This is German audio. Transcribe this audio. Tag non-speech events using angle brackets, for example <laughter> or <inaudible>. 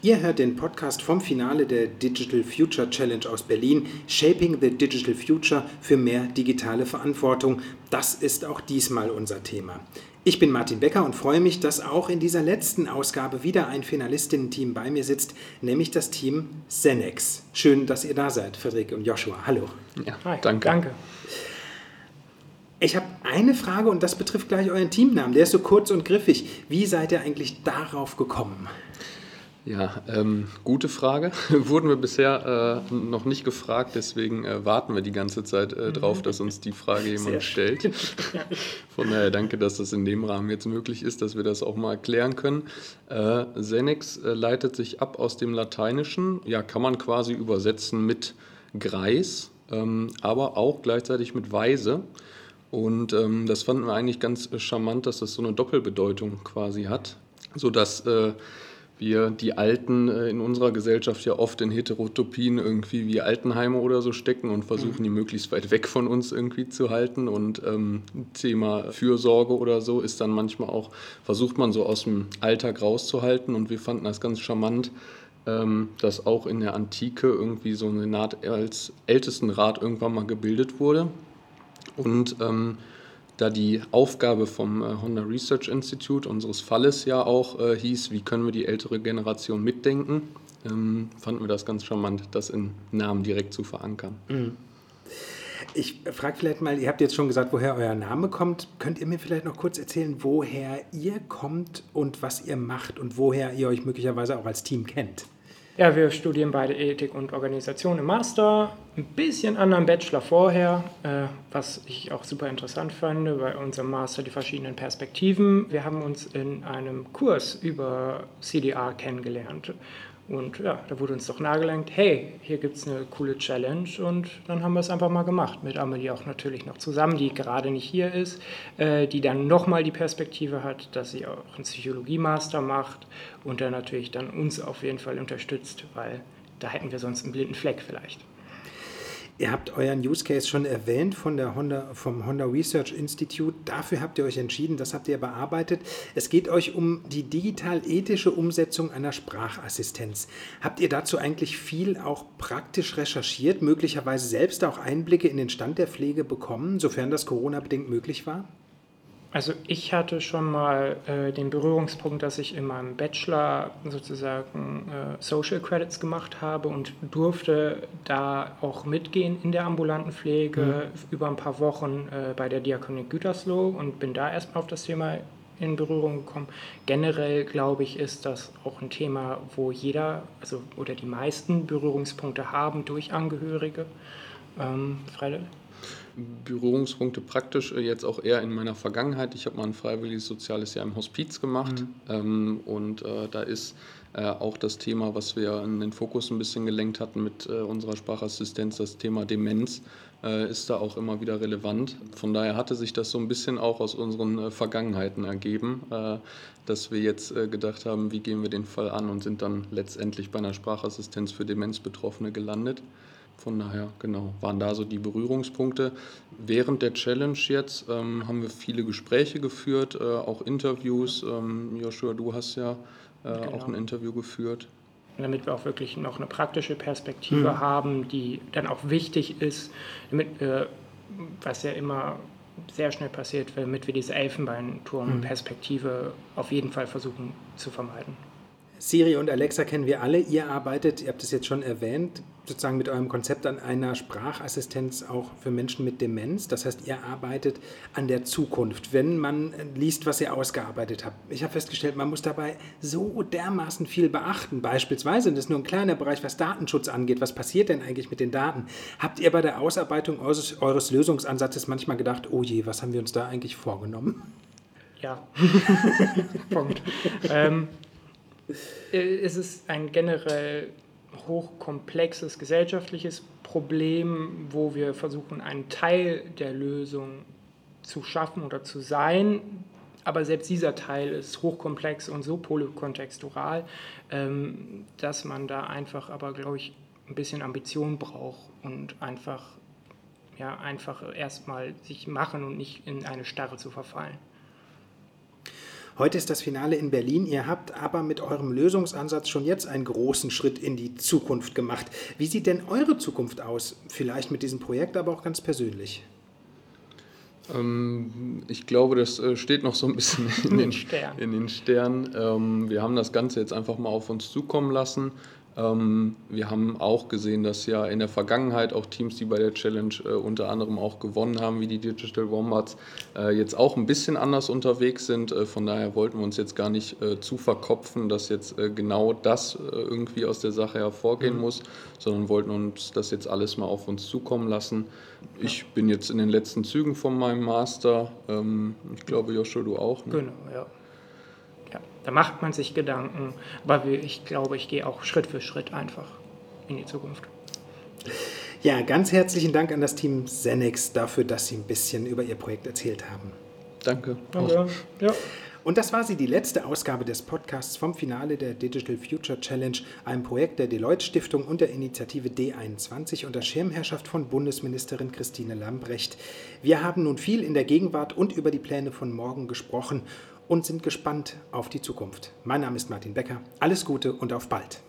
Ihr hört den Podcast vom Finale der Digital Future Challenge aus Berlin, Shaping the Digital Future für mehr digitale Verantwortung. Das ist auch diesmal unser Thema. Ich bin Martin Becker und freue mich, dass auch in dieser letzten Ausgabe wieder ein Finalistinnen-Team bei mir sitzt, nämlich das Team Zenex. Schön, dass ihr da seid, Friederike und Joshua. Hallo. Ja, Hi, danke. danke. Ich habe eine Frage und das betrifft gleich euren Teamnamen. Der ist so kurz und griffig. Wie seid ihr eigentlich darauf gekommen? Ja, ähm, gute Frage. <laughs> Wurden wir bisher äh, noch nicht gefragt, deswegen äh, warten wir die ganze Zeit äh, drauf, dass uns die Frage jemand stellt. <laughs> Von daher danke, dass das in dem Rahmen jetzt möglich ist, dass wir das auch mal erklären können. Äh, Senex äh, leitet sich ab aus dem Lateinischen, ja, kann man quasi übersetzen mit Greis, ähm, aber auch gleichzeitig mit Weise. Und ähm, das fanden wir eigentlich ganz charmant, dass das so eine Doppelbedeutung quasi hat, sodass äh, wir die Alten äh, in unserer Gesellschaft ja oft in Heterotopien irgendwie wie Altenheime oder so stecken und versuchen, mhm. die möglichst weit weg von uns irgendwie zu halten. Und ähm, Thema Fürsorge oder so ist dann manchmal auch, versucht man so aus dem Alltag rauszuhalten. Und wir fanden das ganz charmant, ähm, dass auch in der Antike irgendwie so eine Art als Ältestenrat irgendwann mal gebildet wurde. Und ähm, da die Aufgabe vom äh, Honda Research Institute, unseres Falles ja auch äh, hieß, wie können wir die ältere Generation mitdenken, ähm, fanden wir das ganz charmant, das in Namen direkt zu verankern. Mhm. Ich frage vielleicht mal, ihr habt jetzt schon gesagt, woher euer Name kommt. Könnt ihr mir vielleicht noch kurz erzählen, woher ihr kommt und was ihr macht und woher ihr euch möglicherweise auch als Team kennt? Ja, wir studieren beide Ethik und Organisation im Master, ein bisschen anderen Bachelor vorher, äh, was ich auch super interessant fand, bei unserem Master die verschiedenen Perspektiven. Wir haben uns in einem Kurs über CDR kennengelernt und ja, da wurde uns doch nahegelenkt, hey, hier gibt es eine coole Challenge und dann haben wir es einfach mal gemacht. Mit Amelie auch natürlich noch zusammen, die gerade nicht hier ist, äh, die dann nochmal die Perspektive hat, dass sie auch einen Psychologie-Master macht und dann natürlich dann uns auf jeden Fall unterstützt, weil da hätten wir sonst einen blinden Fleck vielleicht. Ihr habt euren Use Case schon erwähnt von der Honda, vom Honda Research Institute. Dafür habt ihr euch entschieden, das habt ihr bearbeitet. Es geht euch um die digital-ethische Umsetzung einer Sprachassistenz. Habt ihr dazu eigentlich viel auch praktisch recherchiert, möglicherweise selbst auch Einblicke in den Stand der Pflege bekommen, sofern das Corona-bedingt möglich war? Also ich hatte schon mal äh, den Berührungspunkt, dass ich in meinem Bachelor sozusagen äh, Social Credits gemacht habe und durfte da auch mitgehen in der ambulanten Pflege mhm. über ein paar Wochen äh, bei der Diakonie Gütersloh und bin da erstmal auf das Thema in Berührung gekommen. Generell glaube ich, ist das auch ein Thema, wo jeder, also oder die meisten Berührungspunkte haben durch Angehörige. Ähm, Freude? Berührungspunkte praktisch äh, jetzt auch eher in meiner Vergangenheit. Ich habe mal ein freiwilliges soziales Jahr im Hospiz gemacht mhm. ähm, und äh, da ist äh, auch das Thema, was wir in den Fokus ein bisschen gelenkt hatten mit äh, unserer Sprachassistenz, das Thema Demenz, äh, ist da auch immer wieder relevant. Von daher hatte sich das so ein bisschen auch aus unseren äh, Vergangenheiten ergeben, dass wir jetzt gedacht haben, wie gehen wir den Fall an und sind dann letztendlich bei einer Sprachassistenz für Demenzbetroffene gelandet. Von daher, genau, waren da so die Berührungspunkte. Während der Challenge jetzt ähm, haben wir viele Gespräche geführt, äh, auch Interviews. Ähm, Joshua, du hast ja äh, genau. auch ein Interview geführt. Damit wir auch wirklich noch eine praktische Perspektive mhm. haben, die dann auch wichtig ist, damit, äh, was ja immer sehr schnell passiert, damit wir diese Elfenbeinturm-Perspektive mhm. auf jeden Fall versuchen zu vermeiden. Siri und Alexa kennen wir alle. Ihr arbeitet, ihr habt es jetzt schon erwähnt, sozusagen mit eurem Konzept an einer Sprachassistenz auch für Menschen mit Demenz. Das heißt, ihr arbeitet an der Zukunft, wenn man liest, was ihr ausgearbeitet habt. Ich habe festgestellt, man muss dabei so dermaßen viel beachten. Beispielsweise, und das ist nur ein kleiner Bereich, was Datenschutz angeht. Was passiert denn eigentlich mit den Daten? Habt ihr bei der Ausarbeitung eures, eures Lösungsansatzes manchmal gedacht, oh je, was haben wir uns da eigentlich vorgenommen? Ja, <laughs> Punkt. ähm, äh, es ist ein generell hochkomplexes gesellschaftliches Problem, wo wir versuchen, einen Teil der Lösung zu schaffen oder zu sein. Aber selbst dieser Teil ist hochkomplex und so polykontextural, ähm, dass man da einfach aber, glaube ich, ein bisschen Ambition braucht und einfach, ja, einfach erstmal sich machen und nicht in eine Starre zu verfallen. Heute ist das Finale in Berlin. Ihr habt aber mit eurem Lösungsansatz schon jetzt einen großen Schritt in die Zukunft gemacht. Wie sieht denn eure Zukunft aus? Vielleicht mit diesem Projekt, aber auch ganz persönlich. Ähm, ich glaube, das äh, steht noch so ein bisschen in den, <laughs> in den Sternen. Ähm, wir haben das Ganze jetzt einfach mal auf uns zukommen lassen. Ähm, wir haben auch gesehen, dass ja in der Vergangenheit auch Teams, die bei der Challenge äh, unter anderem auch gewonnen haben, wie die Digital Wombats, äh, jetzt auch ein bisschen anders unterwegs sind. Äh, von daher wollten wir uns jetzt gar nicht zu verkopfen, dass jetzt genau das irgendwie aus der Sache hervorgehen mhm. muss, sondern wollten uns das jetzt alles mal auf uns zukommen lassen. Ich bin jetzt in den letzten Zügen von meinem Master. Ähm, ich glaube, Joshua, du auch. Ne? Genau, ja. Da macht man sich Gedanken, aber ich glaube, ich gehe auch Schritt für Schritt einfach in die Zukunft. Ja, ganz herzlichen Dank an das Team Zenex dafür, dass Sie ein bisschen über Ihr Projekt erzählt haben. Danke. Danke. Ja. Und das war sie, die letzte Ausgabe des Podcasts vom Finale der Digital Future Challenge, einem Projekt der Deloitte Stiftung und der Initiative D21 unter Schirmherrschaft von Bundesministerin Christine Lambrecht. Wir haben nun viel in der Gegenwart und über die Pläne von morgen gesprochen und sind gespannt auf die Zukunft. Mein Name ist Martin Becker. Alles Gute und auf bald.